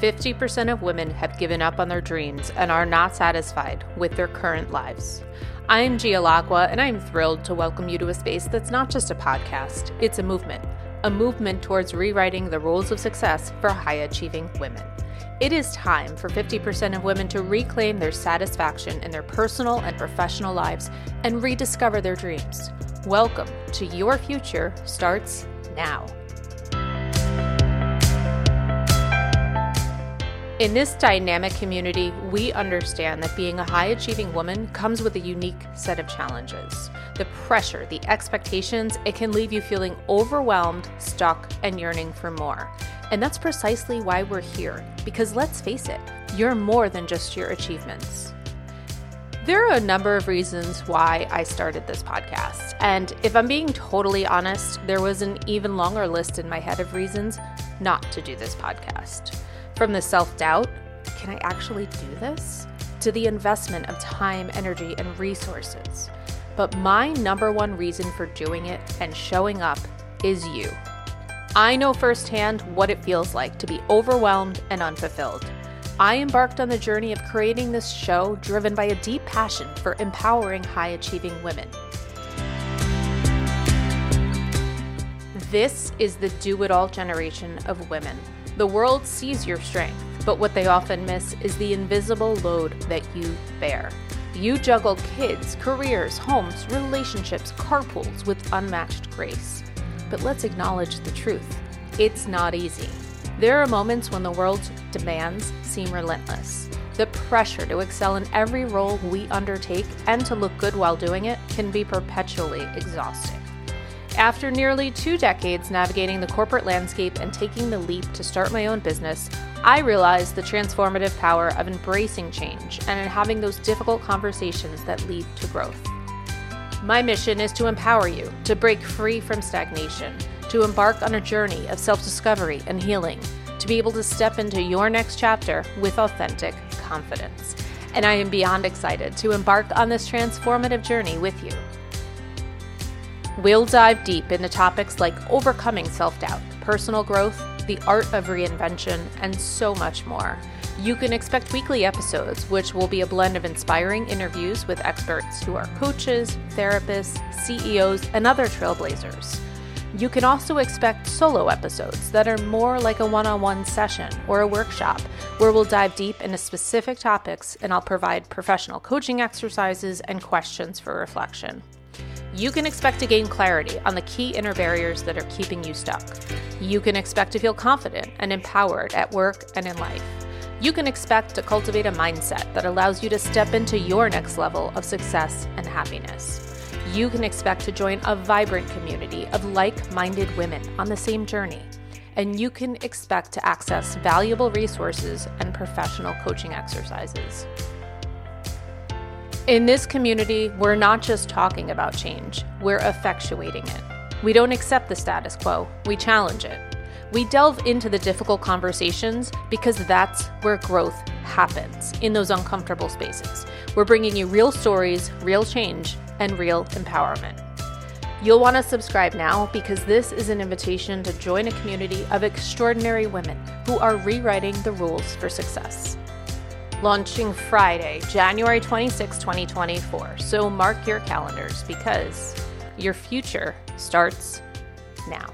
50% of women have given up on their dreams and are not satisfied with their current lives. I'm Gia Lacqua, and I'm thrilled to welcome you to a space that's not just a podcast, it's a movement. A movement towards rewriting the rules of success for high achieving women. It is time for 50% of women to reclaim their satisfaction in their personal and professional lives and rediscover their dreams. Welcome to Your Future Starts Now. In this dynamic community, we understand that being a high achieving woman comes with a unique set of challenges. The pressure, the expectations, it can leave you feeling overwhelmed, stuck, and yearning for more. And that's precisely why we're here, because let's face it, you're more than just your achievements. There are a number of reasons why I started this podcast. And if I'm being totally honest, there was an even longer list in my head of reasons not to do this podcast. From the self doubt, can I actually do this? To the investment of time, energy, and resources. But my number one reason for doing it and showing up is you. I know firsthand what it feels like to be overwhelmed and unfulfilled. I embarked on the journey of creating this show driven by a deep passion for empowering high achieving women. This is the do it all generation of women the world sees your strength, but what they often miss is the invisible load that you bear. You juggle kids, careers, homes, relationships, carpools with unmatched grace. But let's acknowledge the truth it's not easy. There are moments when the world's demands seem relentless. The pressure to excel in every role we undertake and to look good while doing it can be perpetually exhausting. After nearly two decades navigating the corporate landscape and taking the leap to start my own business, I realized the transformative power of embracing change and in having those difficult conversations that lead to growth. My mission is to empower you to break free from stagnation, to embark on a journey of self discovery and healing, to be able to step into your next chapter with authentic confidence. And I am beyond excited to embark on this transformative journey with you. We'll dive deep into topics like overcoming self doubt, personal growth, the art of reinvention, and so much more. You can expect weekly episodes, which will be a blend of inspiring interviews with experts who are coaches, therapists, CEOs, and other trailblazers. You can also expect solo episodes that are more like a one on one session or a workshop where we'll dive deep into specific topics and I'll provide professional coaching exercises and questions for reflection you can expect to gain clarity on the key inner barriers that are keeping you stuck. You can expect to feel confident and empowered at work and in life. You can expect to cultivate a mindset that allows you to step into your next level of success and happiness. You can expect to join a vibrant community of like minded women on the same journey. And you can expect to access valuable resources and professional coaching exercises. In this community, we're not just talking about change, we're effectuating it. We don't accept the status quo, we challenge it. We delve into the difficult conversations because that's where growth happens in those uncomfortable spaces. We're bringing you real stories, real change, and real empowerment. You'll want to subscribe now because this is an invitation to join a community of extraordinary women who are rewriting the rules for success launching Friday, January 26, 2024. So mark your calendars because your future starts now.